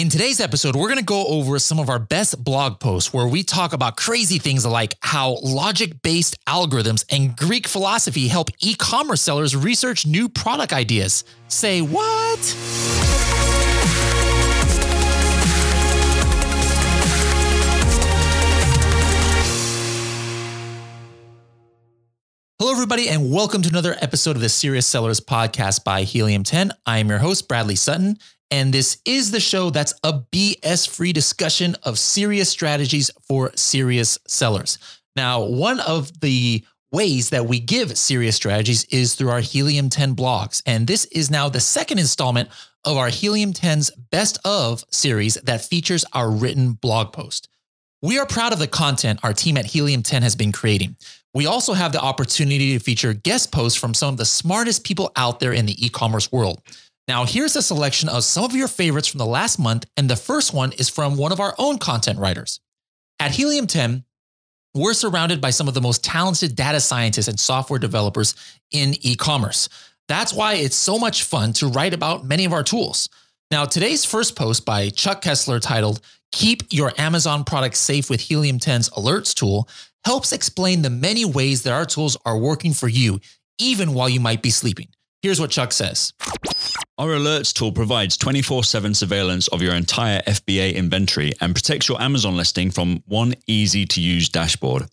In today's episode, we're going to go over some of our best blog posts where we talk about crazy things like how logic based algorithms and Greek philosophy help e commerce sellers research new product ideas. Say what? Hello, everybody, and welcome to another episode of the Serious Sellers podcast by Helium 10. I am your host, Bradley Sutton, and this is the show that's a BS free discussion of serious strategies for serious sellers. Now, one of the ways that we give serious strategies is through our Helium 10 blogs. And this is now the second installment of our Helium 10's Best of series that features our written blog post. We are proud of the content our team at Helium 10 has been creating. We also have the opportunity to feature guest posts from some of the smartest people out there in the e commerce world. Now, here's a selection of some of your favorites from the last month, and the first one is from one of our own content writers. At Helium 10, we're surrounded by some of the most talented data scientists and software developers in e commerce. That's why it's so much fun to write about many of our tools. Now, today's first post by Chuck Kessler titled, Keep Your Amazon Products Safe with Helium 10's Alerts tool helps explain the many ways that our tools are working for you, even while you might be sleeping. Here's what Chuck says. Our alerts tool provides 24 7 surveillance of your entire FBA inventory and protects your Amazon listing from one easy to use dashboard.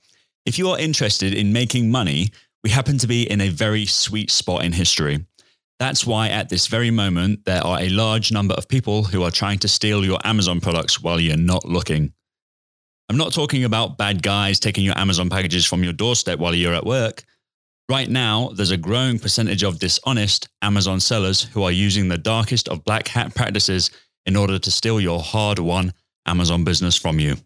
If you are interested in making money, we happen to be in a very sweet spot in history. That's why at this very moment, there are a large number of people who are trying to steal your Amazon products while you're not looking. I'm not talking about bad guys taking your Amazon packages from your doorstep while you're at work. Right now, there's a growing percentage of dishonest Amazon sellers who are using the darkest of black hat practices in order to steal your hard won Amazon business from you.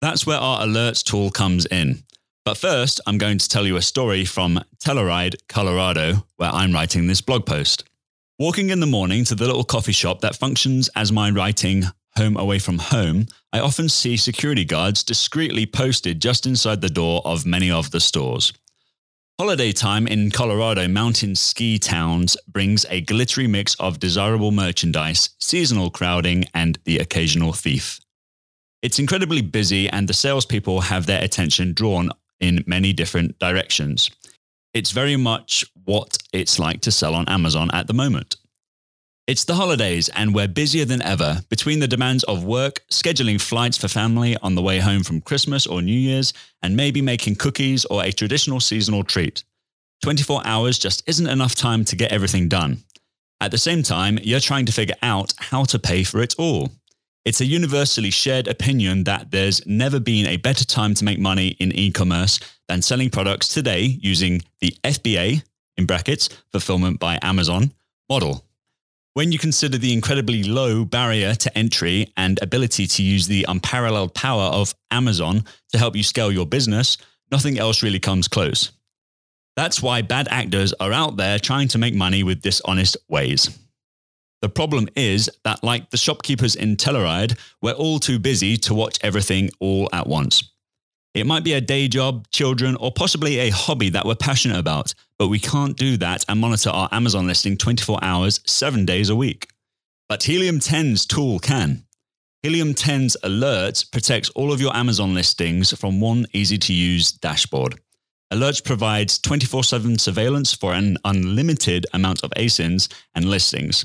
That's where our alerts tool comes in. But first, I'm going to tell you a story from Telluride, Colorado, where I'm writing this blog post. Walking in the morning to the little coffee shop that functions as my writing home away from home, I often see security guards discreetly posted just inside the door of many of the stores. Holiday time in Colorado mountain ski towns brings a glittery mix of desirable merchandise, seasonal crowding, and the occasional thief. It's incredibly busy, and the salespeople have their attention drawn in many different directions. It's very much what it's like to sell on Amazon at the moment. It's the holidays, and we're busier than ever between the demands of work, scheduling flights for family on the way home from Christmas or New Year's, and maybe making cookies or a traditional seasonal treat. 24 hours just isn't enough time to get everything done. At the same time, you're trying to figure out how to pay for it all. It's a universally shared opinion that there's never been a better time to make money in e commerce than selling products today using the FBA, in brackets, fulfillment by Amazon, model. When you consider the incredibly low barrier to entry and ability to use the unparalleled power of Amazon to help you scale your business, nothing else really comes close. That's why bad actors are out there trying to make money with dishonest ways. The problem is that, like the shopkeepers in Telluride, we're all too busy to watch everything all at once. It might be a day job, children, or possibly a hobby that we're passionate about, but we can't do that and monitor our Amazon listing 24 hours, seven days a week. But Helium 10's tool can. Helium 10's Alerts protects all of your Amazon listings from one easy to use dashboard. Alerts provides 24 7 surveillance for an unlimited amount of ASINs and listings.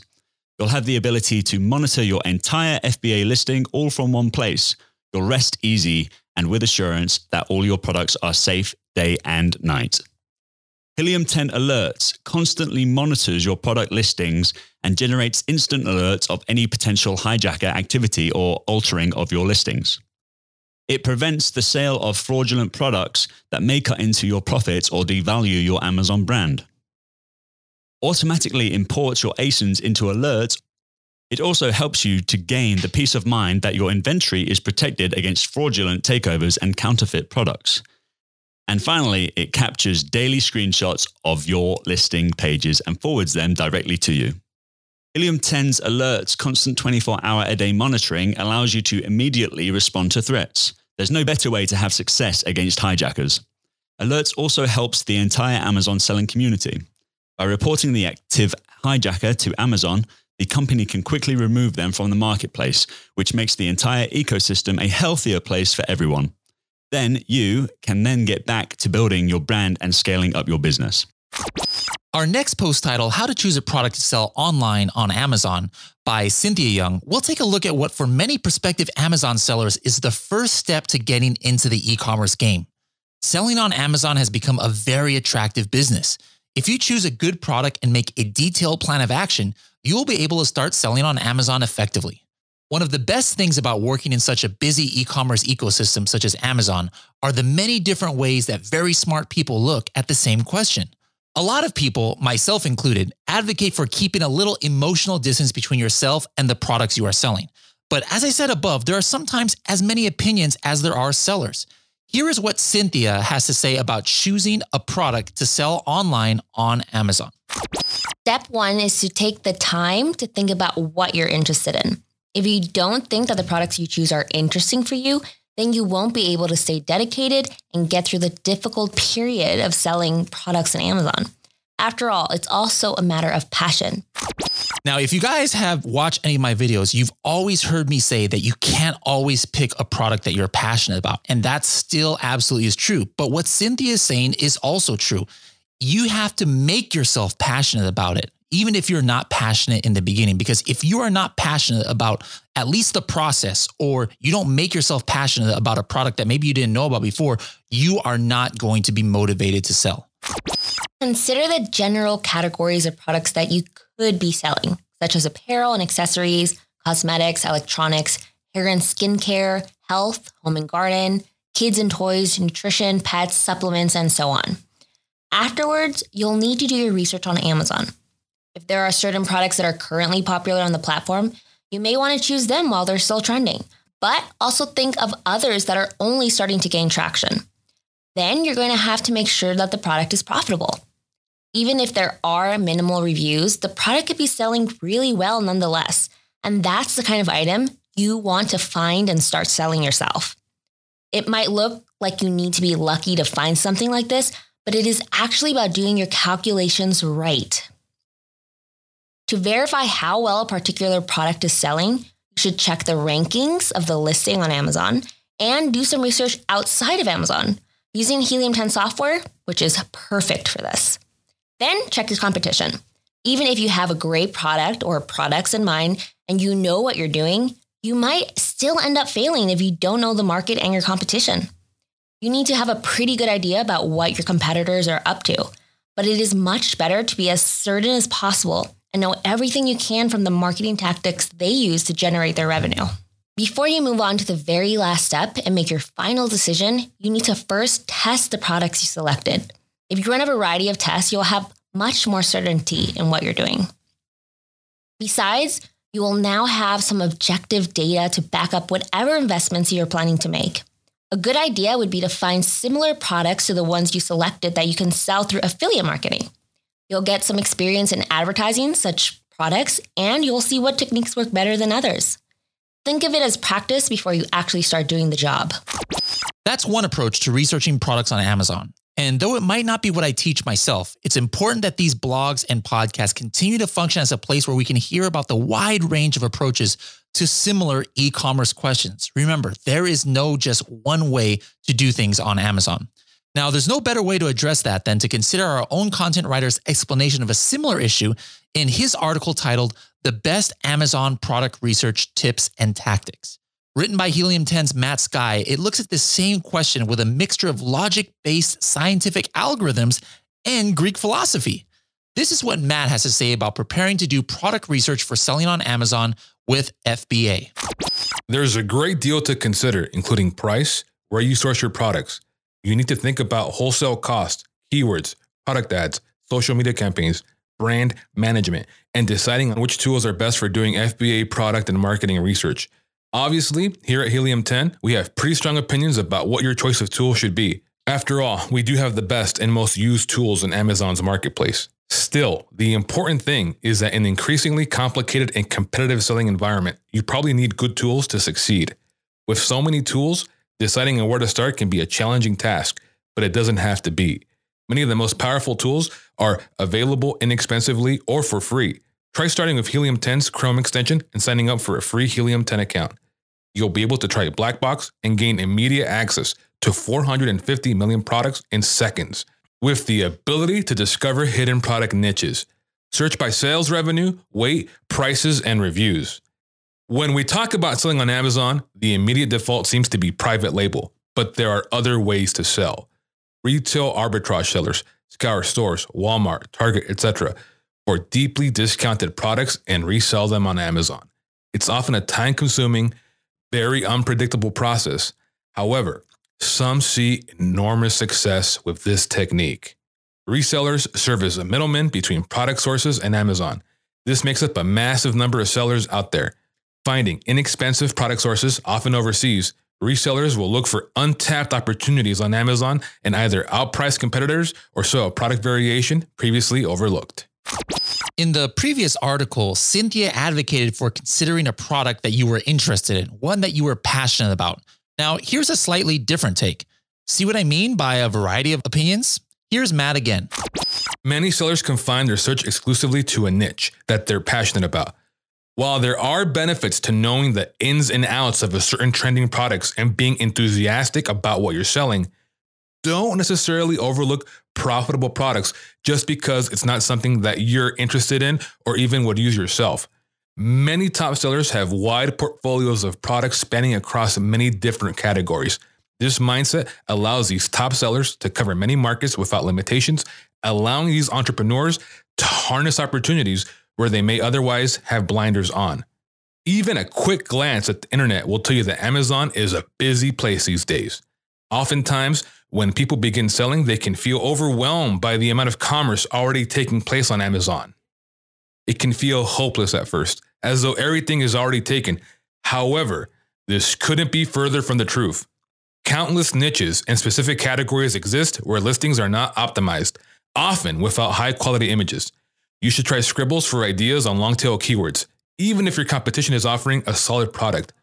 You'll have the ability to monitor your entire FBA listing all from one place. You'll rest easy and with assurance that all your products are safe day and night. Helium 10 Alerts constantly monitors your product listings and generates instant alerts of any potential hijacker activity or altering of your listings. It prevents the sale of fraudulent products that may cut into your profits or devalue your Amazon brand. Automatically imports your ASINs into alerts it also helps you to gain the peace of mind that your inventory is protected against fraudulent takeovers and counterfeit products. And finally, it captures daily screenshots of your listing pages and forwards them directly to you. Helium 10's alerts constant 24 hour a day monitoring allows you to immediately respond to threats. There's no better way to have success against hijackers. Alerts also helps the entire Amazon selling community. By reporting the active hijacker to Amazon, the company can quickly remove them from the marketplace, which makes the entire ecosystem a healthier place for everyone. Then you can then get back to building your brand and scaling up your business. Our next post title, How to Choose a Product to Sell Online on Amazon by Cynthia Young, we'll take a look at what for many prospective Amazon sellers is the first step to getting into the e commerce game. Selling on Amazon has become a very attractive business. If you choose a good product and make a detailed plan of action, you will be able to start selling on Amazon effectively. One of the best things about working in such a busy e commerce ecosystem such as Amazon are the many different ways that very smart people look at the same question. A lot of people, myself included, advocate for keeping a little emotional distance between yourself and the products you are selling. But as I said above, there are sometimes as many opinions as there are sellers. Here is what Cynthia has to say about choosing a product to sell online on Amazon. Step one is to take the time to think about what you're interested in. If you don't think that the products you choose are interesting for you, then you won't be able to stay dedicated and get through the difficult period of selling products on Amazon. After all, it's also a matter of passion. Now, if you guys have watched any of my videos, you've always heard me say that you can't always pick a product that you're passionate about. And that still absolutely is true. But what Cynthia is saying is also true. You have to make yourself passionate about it even if you're not passionate in the beginning. Because if you are not passionate about at least the process, or you don't make yourself passionate about a product that maybe you didn't know about before, you are not going to be motivated to sell. Consider the general categories of products that you could be selling, such as apparel and accessories, cosmetics, electronics, hair and skincare, health, home and garden, kids and toys, nutrition, pets, supplements, and so on. Afterwards, you'll need to do your research on Amazon. If there are certain products that are currently popular on the platform, you may want to choose them while they're still trending. But also think of others that are only starting to gain traction. Then you're going to have to make sure that the product is profitable. Even if there are minimal reviews, the product could be selling really well nonetheless. And that's the kind of item you want to find and start selling yourself. It might look like you need to be lucky to find something like this, but it is actually about doing your calculations right. To verify how well a particular product is selling, you should check the rankings of the listing on Amazon and do some research outside of Amazon using Helium 10 software, which is perfect for this. Then check your competition. Even if you have a great product or products in mind and you know what you're doing, you might still end up failing if you don't know the market and your competition. You need to have a pretty good idea about what your competitors are up to, but it is much better to be as certain as possible and know everything you can from the marketing tactics they use to generate their revenue. Before you move on to the very last step and make your final decision, you need to first test the products you selected. If you run a variety of tests, you'll have much more certainty in what you're doing. Besides, you will now have some objective data to back up whatever investments you're planning to make. A good idea would be to find similar products to the ones you selected that you can sell through affiliate marketing. You'll get some experience in advertising such products, and you'll see what techniques work better than others. Think of it as practice before you actually start doing the job. That's one approach to researching products on Amazon. And though it might not be what I teach myself, it's important that these blogs and podcasts continue to function as a place where we can hear about the wide range of approaches to similar e commerce questions. Remember, there is no just one way to do things on Amazon. Now, there's no better way to address that than to consider our own content writer's explanation of a similar issue in his article titled The Best Amazon Product Research Tips and Tactics. Written by Helium 10's Matt Sky, it looks at the same question with a mixture of logic based scientific algorithms and Greek philosophy. This is what Matt has to say about preparing to do product research for selling on Amazon with FBA. There's a great deal to consider, including price, where you source your products you need to think about wholesale cost, keywords, product ads, social media campaigns, brand management, and deciding on which tools are best for doing FBA product and marketing research. Obviously, here at Helium 10, we have pretty strong opinions about what your choice of tool should be. After all, we do have the best and most used tools in Amazon's marketplace. Still, the important thing is that in an increasingly complicated and competitive selling environment, you probably need good tools to succeed. With so many tools, Deciding on where to start can be a challenging task, but it doesn't have to be. Many of the most powerful tools are available inexpensively or for free. Try starting with Helium 10's Chrome extension and signing up for a free Helium 10 account. You'll be able to try Blackbox and gain immediate access to 450 million products in seconds with the ability to discover hidden product niches. Search by sales revenue, weight, prices, and reviews. When we talk about selling on Amazon, the immediate default seems to be private label, but there are other ways to sell. Retail arbitrage sellers scour stores, Walmart, Target, etc for deeply discounted products and resell them on Amazon. It's often a time consuming, very unpredictable process. However, some see enormous success with this technique. Resellers serve as a middleman between product sources and Amazon. This makes up a massive number of sellers out there. Finding inexpensive product sources, often overseas, resellers will look for untapped opportunities on Amazon and either outprice competitors or sell a product variation previously overlooked. In the previous article, Cynthia advocated for considering a product that you were interested in, one that you were passionate about. Now, here's a slightly different take. See what I mean by a variety of opinions? Here's Matt again. Many sellers confine their search exclusively to a niche that they're passionate about. While there are benefits to knowing the ins and outs of a certain trending products and being enthusiastic about what you're selling, don't necessarily overlook profitable products just because it's not something that you're interested in or even would use yourself. Many top sellers have wide portfolios of products spanning across many different categories. This mindset allows these top sellers to cover many markets without limitations, allowing these entrepreneurs to harness opportunities where they may otherwise have blinders on. Even a quick glance at the internet will tell you that Amazon is a busy place these days. Oftentimes, when people begin selling, they can feel overwhelmed by the amount of commerce already taking place on Amazon. It can feel hopeless at first, as though everything is already taken. However, this couldn't be further from the truth. Countless niches and specific categories exist where listings are not optimized, often without high quality images. You should try Scribbles for ideas on long tail keywords, even if your competition is offering a solid product.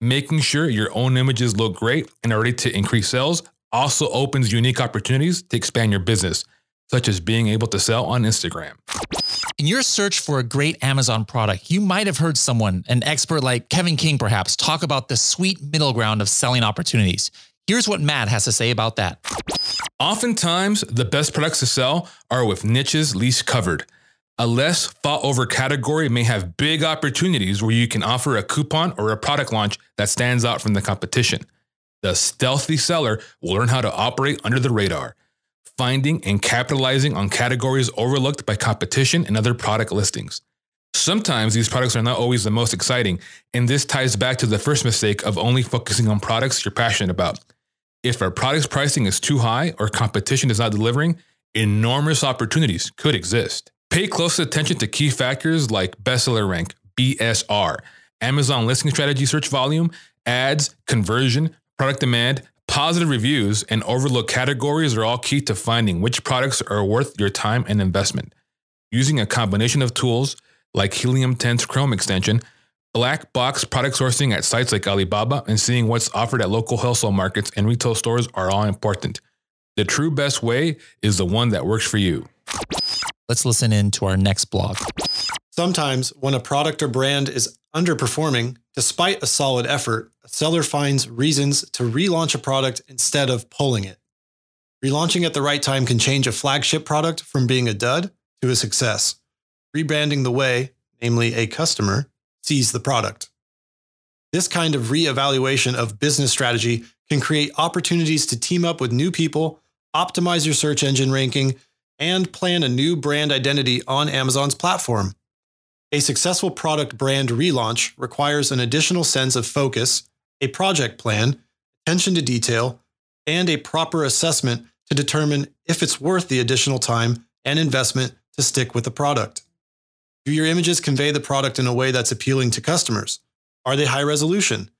Making sure your own images look great and are ready to increase sales also opens unique opportunities to expand your business, such as being able to sell on Instagram. In your search for a great Amazon product, you might have heard someone, an expert like Kevin King perhaps, talk about the sweet middle ground of selling opportunities. Here's what Matt has to say about that. Oftentimes, the best products to sell are with niches least covered. A less fought over category may have big opportunities where you can offer a coupon or a product launch that stands out from the competition. The stealthy seller will learn how to operate under the radar, finding and capitalizing on categories overlooked by competition and other product listings. Sometimes these products are not always the most exciting, and this ties back to the first mistake of only focusing on products you're passionate about. If a product's pricing is too high or competition is not delivering, enormous opportunities could exist. Pay close attention to key factors like bestseller rank, BSR, Amazon listing strategy search volume, ads, conversion, product demand, positive reviews, and overlooked categories are all key to finding which products are worth your time and investment. Using a combination of tools like Helium 10's Chrome extension, black box product sourcing at sites like Alibaba, and seeing what's offered at local wholesale markets and retail stores are all important. The true best way is the one that works for you. Let's listen in to our next blog. Sometimes, when a product or brand is underperforming, despite a solid effort, a seller finds reasons to relaunch a product instead of pulling it. Relaunching at the right time can change a flagship product from being a dud to a success. Rebranding the way, namely a customer, sees the product. This kind of reevaluation of business strategy can create opportunities to team up with new people, optimize your search engine ranking, and plan a new brand identity on Amazon's platform. A successful product brand relaunch requires an additional sense of focus, a project plan, attention to detail, and a proper assessment to determine if it's worth the additional time and investment to stick with the product. Do your images convey the product in a way that's appealing to customers? Are they high resolution?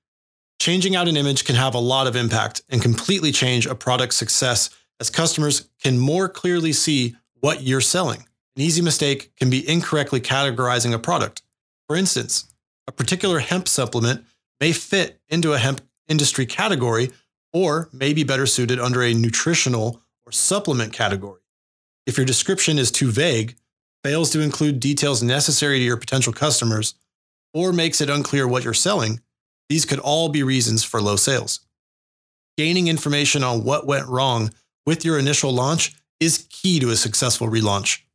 Changing out an image can have a lot of impact and completely change a product's success as customers can more clearly see what you're selling. An easy mistake can be incorrectly categorizing a product. For instance, a particular hemp supplement may fit into a hemp industry category or may be better suited under a nutritional or supplement category. If your description is too vague, fails to include details necessary to your potential customers, or makes it unclear what you're selling, these could all be reasons for low sales. Gaining information on what went wrong with your initial launch is key to a successful relaunch.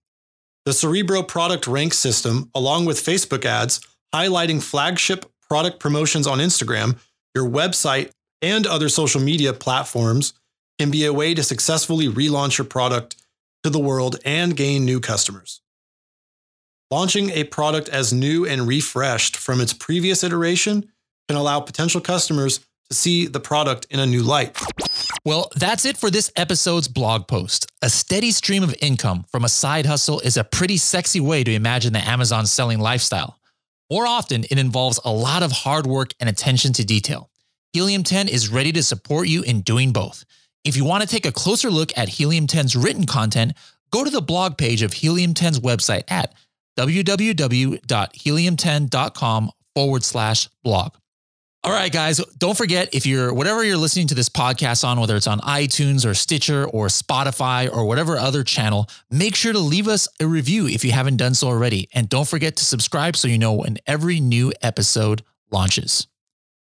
The Cerebro product rank system, along with Facebook ads highlighting flagship product promotions on Instagram, your website, and other social media platforms, can be a way to successfully relaunch your product to the world and gain new customers. Launching a product as new and refreshed from its previous iteration can allow potential customers to see the product in a new light. Well, that's it for this episode's blog post. A steady stream of income from a side hustle is a pretty sexy way to imagine the Amazon selling lifestyle. More often, it involves a lot of hard work and attention to detail. Helium 10 is ready to support you in doing both. If you want to take a closer look at Helium 10's written content, go to the blog page of Helium 10's website at www.helium10.com forward slash blog. All right, guys, don't forget if you're whatever you're listening to this podcast on, whether it's on iTunes or Stitcher or Spotify or whatever other channel, make sure to leave us a review if you haven't done so already. And don't forget to subscribe so you know when every new episode launches.